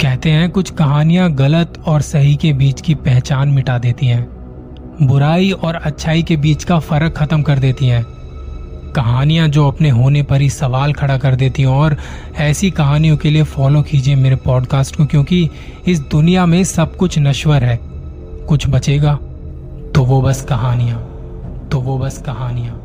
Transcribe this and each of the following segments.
कहते हैं, कुछ कहानियाँ गलत और सही के बीच की पहचान मिटा देती हैं। बुराई और अच्छाई के बीच का फ़र्क खत्म कर देती हैं। कहानियाँ जो अपने होने पर ही सवाल खड़ा कर देती हैं और ऐसी कहानियों के लिए फॉलो कीजिए मेरे पॉडकास्ट को, क्योंकि इस दुनिया में सब कुछ नश्वर है। कुछ बचेगा तो वो बस कहानियाँ तो वो बस कहानियाँ।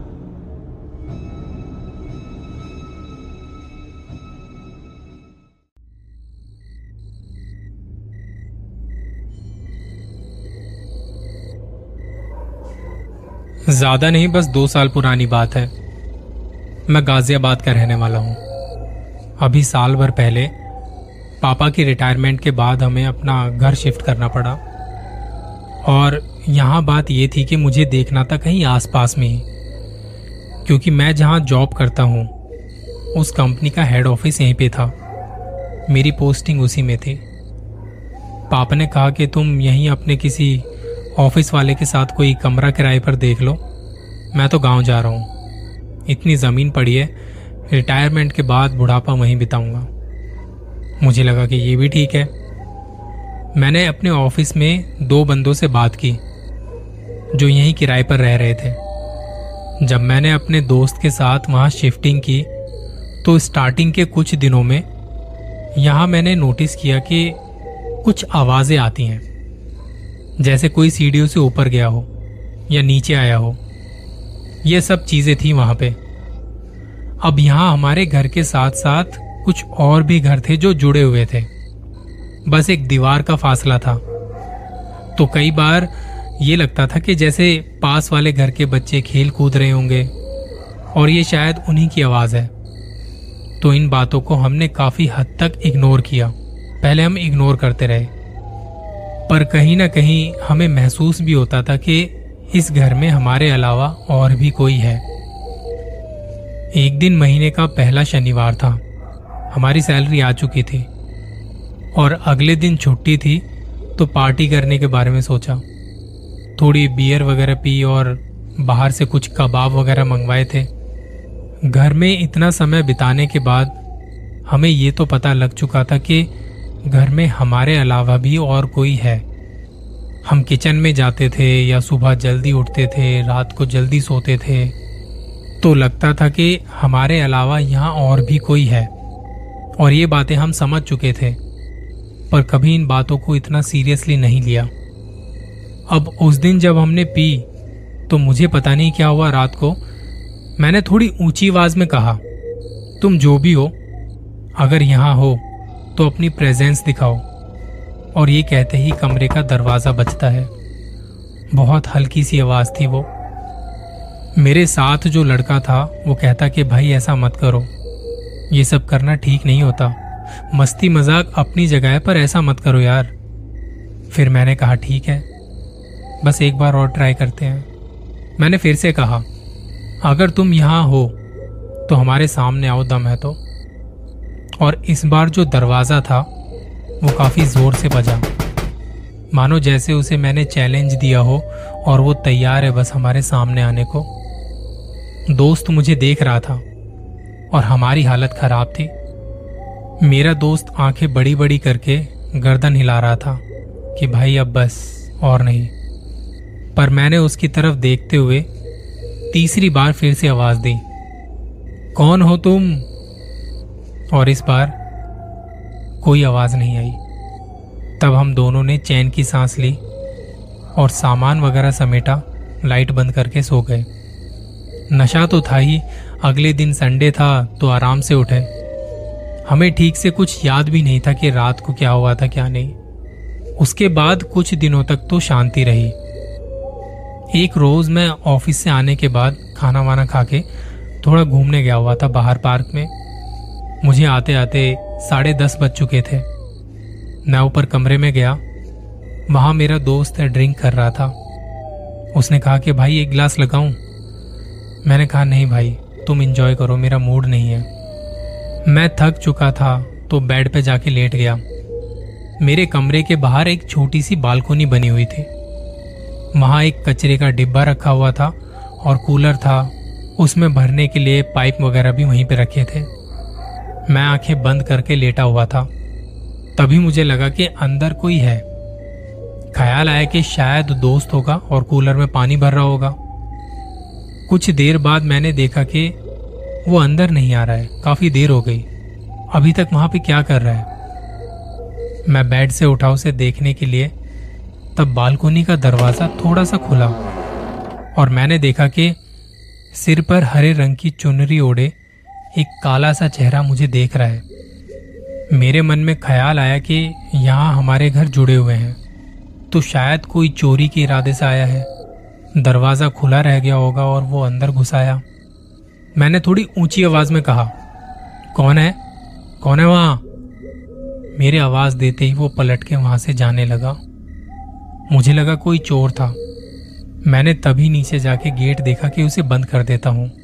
ज़्यादा नहीं, बस दो साल पुरानी बात है। मैं गाजियाबाद का रहने वाला हूँ। अभी साल भर पहले पापा की रिटायरमेंट के बाद हमें अपना घर शिफ्ट करना पड़ा। और यहाँ बात यह थी कि मुझे देखना था कहीं आसपास में ही। क्योंकि मैं जहाँ जॉब करता हूँ, उस कंपनी का हेड ऑफ़िस यहीं पे था। मेरी पोस्टिंग उसी में थी। पापा ने कहा कि तुम यहीं अपने किसी ऑफ़िस वाले के साथ कोई कमरा किराए पर देख लो। मैं तो गाँव जा रहा हूँ। इतनी ज़मीन पड़ी है, रिटायरमेंट के बाद बुढ़ापा वहीं बिताऊँगा। मुझे लगा कि ये भी ठीक है। मैंने अपने ऑफ़िस में दो बंदों से बात की, जो यहीं किराए पर रह रहे थे। जब मैंने अपने दोस्त के साथ वहाँ शिफ्टिंग की तो स्टार्टिंग के कुछ दिनों में यहाँ मैंने नोटिस किया कि कुछ आवाज़ें आती हैं। जैसे कोई सीढ़ियों से ऊपर गया हो या नीचे आया हो। ये सब चीज़ें थी वहाँ पे। अब यहाँ हमारे घर के साथ साथ कुछ और भी घर थे जो जुड़े हुए थे। बस एक दीवार का फासला था। तो कई बार ये लगता था कि जैसे पास वाले घर के बच्चे खेल कूद रहे होंगे और ये शायद उन्हीं की आवाज़ है। तो इन बातों को हमने काफ़ी हद तक इग्नोर किया। पहले हम इग्नोर करते रहे। पर कहीं ना कहीं हमें महसूस भी होता था कि इस घर में हमारे अलावा और भी कोई है। एक दिन महीने का पहला शनिवार था। हमारी सैलरी आ चुकी थी और अगले दिन छुट्टी थी तो पार्टी करने के बारे में सोचा। थोड़ी बियर वगैरह पी और बाहर से कुछ कबाब वगैरह मंगवाए थे। घर में इतना समय बिताने के बाद हमें ये तो पता लग चुका था कि घर में हमारे अलावा भी और कोई है। हम किचन में जाते थे या सुबह जल्दी उठते थे, रात को जल्दी सोते थे तो लगता था कि हमारे अलावा यहाँ और भी कोई है। और ये बातें हम समझ चुके थे, पर कभी इन बातों को इतना सीरियसली नहीं लिया। अब उस दिन जब हमने पी तो मुझे पता नहीं क्या हुआ रात को। मैंने थोड़ी ऊँची आवाज़ में कहा, तुम जो भी हो, अगर यहाँ हो तो अपनी प्रेजेंस दिखाओ। और ये कहते ही कमरे का दरवाज़ा बजता है। बहुत हल्की सी आवाज़ थी वो। मेरे साथ जो लड़का था, वो कहता कि, भाई, ऐसा मत करो। ये सब करना ठीक नहीं होता। मस्ती मज़ाक अपनी जगह पर ऐसा मत करो यार। फिर मैंने कहा, ठीक है। बस एक बार और ट्राई करते हैं। मैंने फिर से कहा, अगर तुम यहाँ हो तो हमारे सामने आओ, दम है तो। और इस बार जो दरवाज़ा था वो काफ़ी ज़ोर से बजा। मानो जैसे उसे मैंने चैलेंज दिया हो और वो तैयार है बस हमारे सामने आने को। दोस्त मुझे देख रहा था और हमारी हालत खराब थी। मेरा दोस्त आँखें बड़ी बड़ी करके गर्दन हिला रहा था कि भाई अब बस और नहीं। पर मैंने उसकी तरफ़ देखते हुए तीसरी बार फिर से आवाज़ दी, कौन हो तुम? और इस बार कोई आवाज़ नहीं आई। तब हम दोनों ने चैन की सांस ली और सामान वगैरह समेटा, लाइट बंद करके सो गए। नशा तो था ही, अगले दिन संडे था तो आराम से उठे। हमें ठीक से कुछ याद भी नहीं था कि रात को क्या हुआ था, क्या नहीं। उसके बाद कुछ दिनों तक तो शांति रही। एक रोज मैं ऑफ़िस से आने के बाद खाना वाना खा के थोड़ा घूमने गया हुआ था बाहर पार्क में। मुझे आते आते साढ़े दस बज चुके थे। मैं ऊपर कमरे में गया। वहाँ मेरा दोस्त ड्रिंक कर रहा था। उसने कहा कि, भाई, एक गिलास लगाऊँ? मैंने कहा, नहीं भाई, तुम इंजॉय करो, मेरा मूड नहीं है। मैं थक चुका था तो बेड पे जाके लेट गया। मेरे कमरे के बाहर एक छोटी सी बालकोनी बनी हुई थी। वहाँ एक कचरे का डिब्बा रखा हुआ था और कूलर था। उसमें भरने के लिए पाइप वगैरह भी वहीं पे रखे थे। मैं आँखें बंद करके लेटा हुआ था। तभी मुझे लगा कि अंदर कोई है। ख्याल आया कि शायद दोस्त होगा और कूलर में पानी भर रहा होगा। कुछ देर बाद मैंने देखा कि वो अंदर नहीं आ रहा है। काफ़ी देर हो गई। अभी तक वहाँ पे क्या कर रहा है? मैं बेड से उठा उसे देखने के लिए, तब बालकोनी का दरवाज़ा थोड़ा सा खुला और मैंने देखा कि सिर पर हरे रंग की चुनरी ओढ़े एक काला सा चेहरा मुझे देख रहा है। मेरे मन में ख्याल आया कि यहाँ हमारे घर जुड़े हुए हैं। तो शायद कोई चोरी के इरादे से आया है। दरवाज़ा खुला रह गया होगा और वो अंदर घुस आया। मैंने थोड़ी ऊँची आवाज़ में कहा, कौन है? कौन है वहाँ? मेरी आवाज़ देते ही वो पलट के वहाँ से जाने लगा। मुझे लगा कोई चोर था। मैंने तभी नीचे जाके गेट देखा कि उसे बंद कर देता हूँ।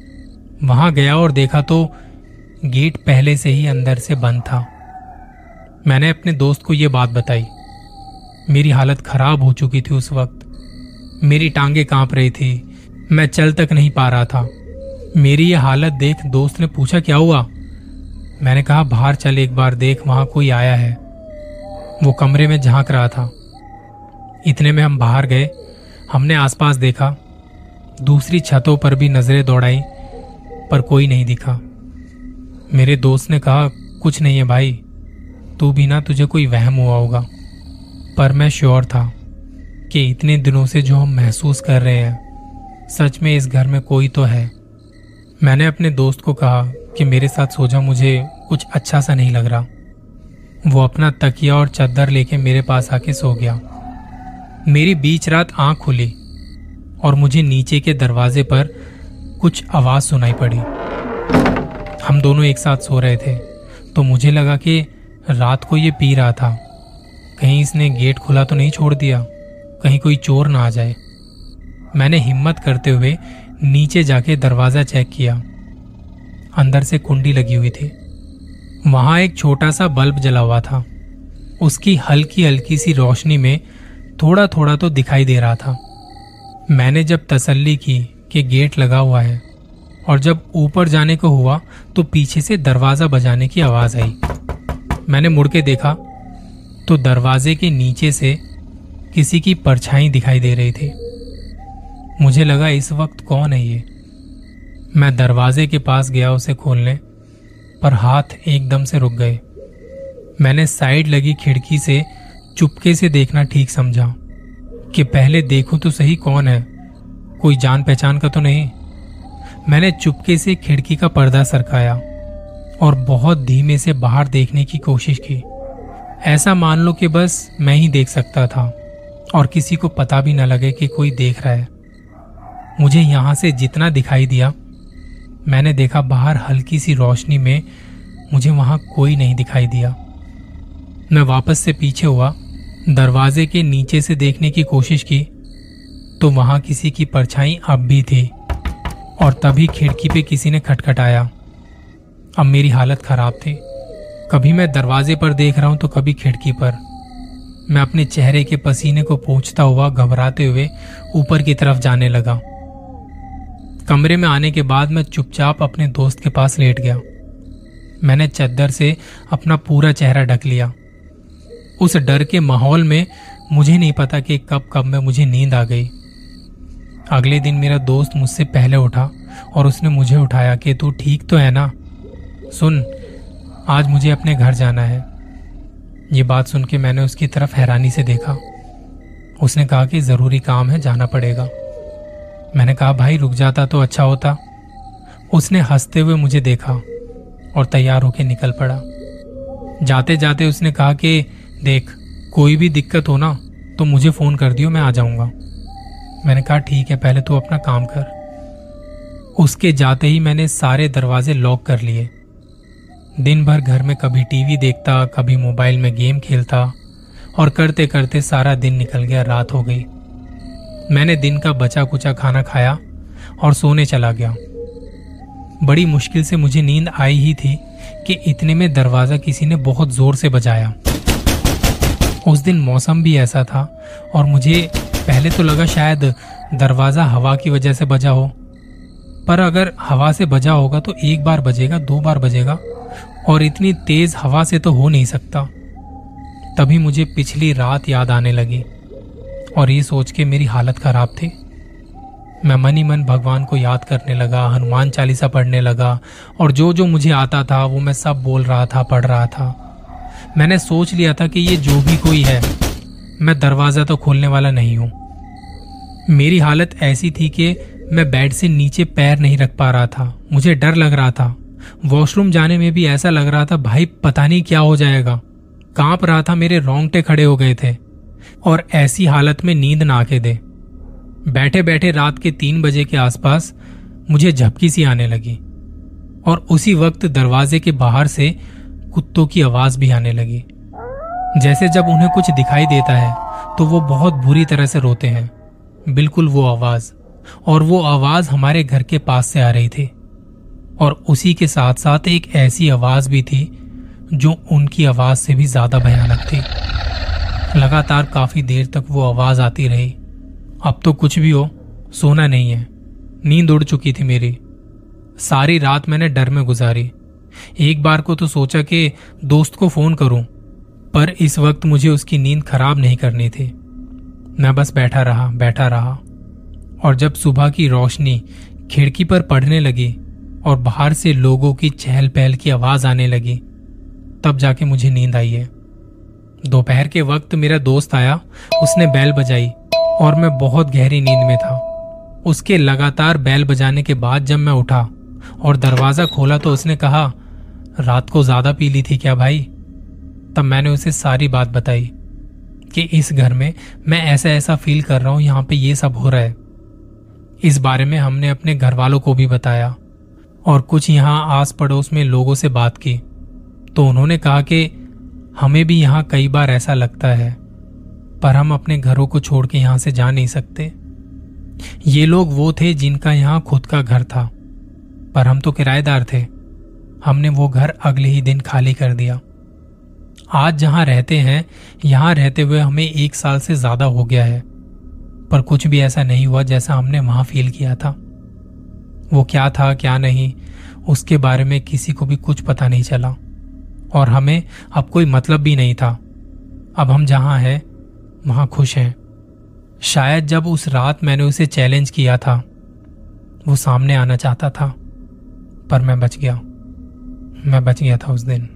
वहाँ गया और देखा तो गेट पहले से ही अंदर से बंद था। मैंने अपने दोस्त को यह बात बताई। मेरी हालत खराब हो चुकी थी उस वक्त। मेरी टांगे काँप रही थी। मैं चल तक नहीं पा रहा था। मेरी यह हालत देख दोस्त ने पूछा, क्या हुआ? मैंने कहा, बाहर चल एक बार देख, वहाँ कोई आया है। वो कमरे में झाँक रहा था। इतने में हम बाहर गए। हमने आसपास देखा। दूसरी छतों पर भी नज़रें दौड़ाई। पर कोई नहीं दिखा। मेरे दोस्त ने कहा, कुछ नहीं है भाई, तू भी ना तुझे कोई वहम हुआ होगा। पर मैं श्योर था कि इतने दिनों से जो हम महसूस कर रहे हैं, सच में इस घर में कोई तो है। मैंने अपने दोस्त को कहा कि मेरे साथ सो मुझे कुछ अच्छा सा नहीं लग रहा। वो अपना तकिया और चादर लेके मेरे पास आके सो गया। मेरी बीच रात आँख खुली और मुझे नीचे के दरवाजे पर कुछ आवाज़ सुनाई पड़ी। हम दोनों एक साथ सो रहे थे तो मुझे लगा कि रात को ये पी रहा था। कहीं इसने गेट खुला तो नहीं छोड़ दिया? कहीं कोई चोर ना आ जाए। मैंने हिम्मत करते हुए नीचे जाके दरवाज़ा चेक किया। अंदर से कुंडी लगी हुई थी। वहाँ एक छोटा सा बल्ब जला हुआ था। उसकी हल्की हल्की सी रोशनी में थोड़ा थोड़ा तो दिखाई दे रहा था। मैंने जब तसल्ली की कि गेट लगा हुआ है और जब ऊपर जाने को हुआ तो पीछे से दरवाज़ा बजाने की आवाज़ आई। मैंने मुड़ के देखा तो दरवाजे के नीचे से किसी की परछाई दिखाई दे रही थी। मुझे लगा, इस वक्त कौन है ये? मैं दरवाजे के पास गया उसे खोलने, पर हाथ एकदम से रुक गए। मैंने साइड लगी खिड़की से चुपके से देखना ठीक समझा कि पहले देखूँ तो सही कौन है। कोई जान पहचान का तो नहीं। मैंने चुपके से खिड़की का पर्दा सरकाया और बहुत धीमे से बाहर देखने की कोशिश की। ऐसा मान लो कि बस मैं ही देख सकता था और किसी को पता भी न लगे कि कोई देख रहा है। मुझे यहाँ से जितना दिखाई दिया, मैंने देखा बाहर हल्की सी रोशनी में मुझे वहाँ कोई नहीं दिखाई दिया। मैं वापस से पीछे हुआ, दरवाजे के नीचे से देखने की कोशिश की तो वहाँ किसी की परछाई अब भी थी, और तभी खिड़की पे किसी ने खटखटाया। अब मेरी हालत खराब थी। कभी मैं दरवाजे पर देख रहा हूँ तो कभी खिड़की पर। मैं अपने चेहरे के पसीने को पूछता हुआ घबराते हुए ऊपर की तरफ़ जाने लगा। कमरे में आने के बाद मैं चुपचाप अपने दोस्त के पास लेट गया। मैंने चद्दर से अपना पूरा चेहरा ढक लिया। उस डर के माहौल में मुझे नहीं पता कि कब कब में मुझे नींद आ गई। अगले दिन मेरा दोस्त मुझसे पहले उठा और उसने मुझे उठाया कि तू ठीक तो है ना? सुन, आज मुझे अपने घर जाना है। ये बात सुन के मैंने उसकी तरफ़ हैरानी से देखा। उसने कहा कि ज़रूरी काम है, जाना पड़ेगा। मैंने कहा, भाई, रुक जाता तो अच्छा होता। उसने हँसते हुए मुझे देखा और तैयार होकर निकल पड़ा। जाते जाते उसने कहा कि, देख, कोई भी दिक्कत हो ना तो मुझे फ़ोन कर दियो, मैं आ जाऊँगा। मैंने कहा, ठीक है, पहले तू अपना काम कर। उसके जाते ही मैंने सारे दरवाजे लॉक कर लिए। दिन भर घर में कभी टीवी देखता, कभी मोबाइल में गेम खेलता, और करते करते सारा दिन निकल गया, रात हो गई। मैंने दिन का बचा कुचा खाना खाया और सोने चला गया। बड़ी मुश्किल से मुझे नींद आई ही थी कि इतने में दरवाज़ा किसी ने बहुत ज़ोर से बजाया। उस दिन मौसम भी ऐसा था और मुझे पहले तो लगा शायद दरवाज़ा हवा की वजह से बजा हो। पर अगर हवा से बजा होगा तो एक बार बजेगा, दो बार बजेगा, और इतनी तेज हवा से तो हो नहीं सकता। तभी मुझे पिछली रात याद आने लगी, और ये सोच के मेरी हालत खराब थी। मैं मन ही मन भगवान को याद करने लगा, हनुमान चालीसा पढ़ने लगा, और जो जो मुझे आता था, वो मैं सब बोल रहा था, पढ़ रहा था। मैंने सोच लिया था कि ये जो भी कोई है मैं दरवाज़ा तो खोलने वाला नहीं हूँ। मेरी हालत ऐसी थी कि मैं बेड से नीचे पैर नहीं रख पा रहा था। मुझे डर लग रहा था। वॉशरूम जाने में भी ऐसा लग रहा था, भाई, पता नहीं क्या हो जाएगा। काँप रहा था, मेरे रोंगटे खड़े हो गए थे। और ऐसी हालत में नींद ना आके दे। बैठे बैठे रात के तीन बजे के आसपास मुझे झपकी सी आने लगी। और उसी वक्त दरवाजे के बाहर से कुत्तों की आवाज़ भी आने लगी। जैसे जब उन्हें कुछ दिखाई देता है तो वो बहुत बुरी तरह से रोते हैं। बिल्कुल वो आवाज़, और वो आवाज़ हमारे घर के पास से आ रही थी। और उसी के साथ साथ एक ऐसी आवाज़ भी थी, जो उनकी आवाज़ से भी ज़्यादा भयानक थी। लगातार काफ़ी देर तक वो आवाज़ आती रही। अब तो कुछ भी हो, सोना नहीं है। नींद उड़ चुकी थी मेरी। सारी रात मैंने डर में गुजारी। एक बार को तो सोचा कि दोस्त को फ़ोन करूँ पर इस वक्त मुझे उसकी नींद खराब नहीं करनी थी। मैं बस बैठा रहा बैठा रहा, और जब सुबह की रोशनी खिड़की पर पड़ने लगी और बाहर से लोगों की चहल पहल की आवाज़ आने लगी, तब जाके मुझे नींद आई है। दोपहर के वक्त मेरा दोस्त आया, उसने बैल बजाई, और मैं बहुत गहरी नींद में था। उसके लगातार बैल बजाने के बाद जब मैं उठा और दरवाज़ा खोला तो उसने कहा, रात को ज़्यादा पी ली थी क्या भाई? तब मैंने उसे सारी बात बताई कि इस घर में मैं ऐसा ऐसा फील कर रहा हूँ, यहाँ पे ये सब हो रहा है। इस बारे में हमने अपने घर वालों को भी बताया और कुछ यहाँ आस पड़ोस में लोगों से बात की। तो उन्होंने कहा कि हमें भी यहाँ कई बार ऐसा लगता है, पर हम अपने घरों को छोड़ के यहाँ से जा नहीं सकते। ये लोग वो थे जिनका यहाँ खुद का घर था, पर हम तो किराएदार थे। हमने वो घर अगले ही दिन खाली कर दिया। आज जहाँ रहते हैं, यहाँ रहते हुए हमें एक साल से ज़्यादा हो गया है। पर कुछ भी ऐसा नहीं हुआ जैसा हमने वहाँ फील किया था। वो क्या था, क्या नहीं, उसके बारे में किसी को भी कुछ पता नहीं चला। और हमें अब कोई मतलब भी नहीं था। अब हम जहाँ हैं, वहाँ खुश हैं। शायद जब उस रात मैंने उसे चैलेंज किया था, वो सामने आना चाहता था, पर मैं बच गया। मैं बच गया था उस दिन।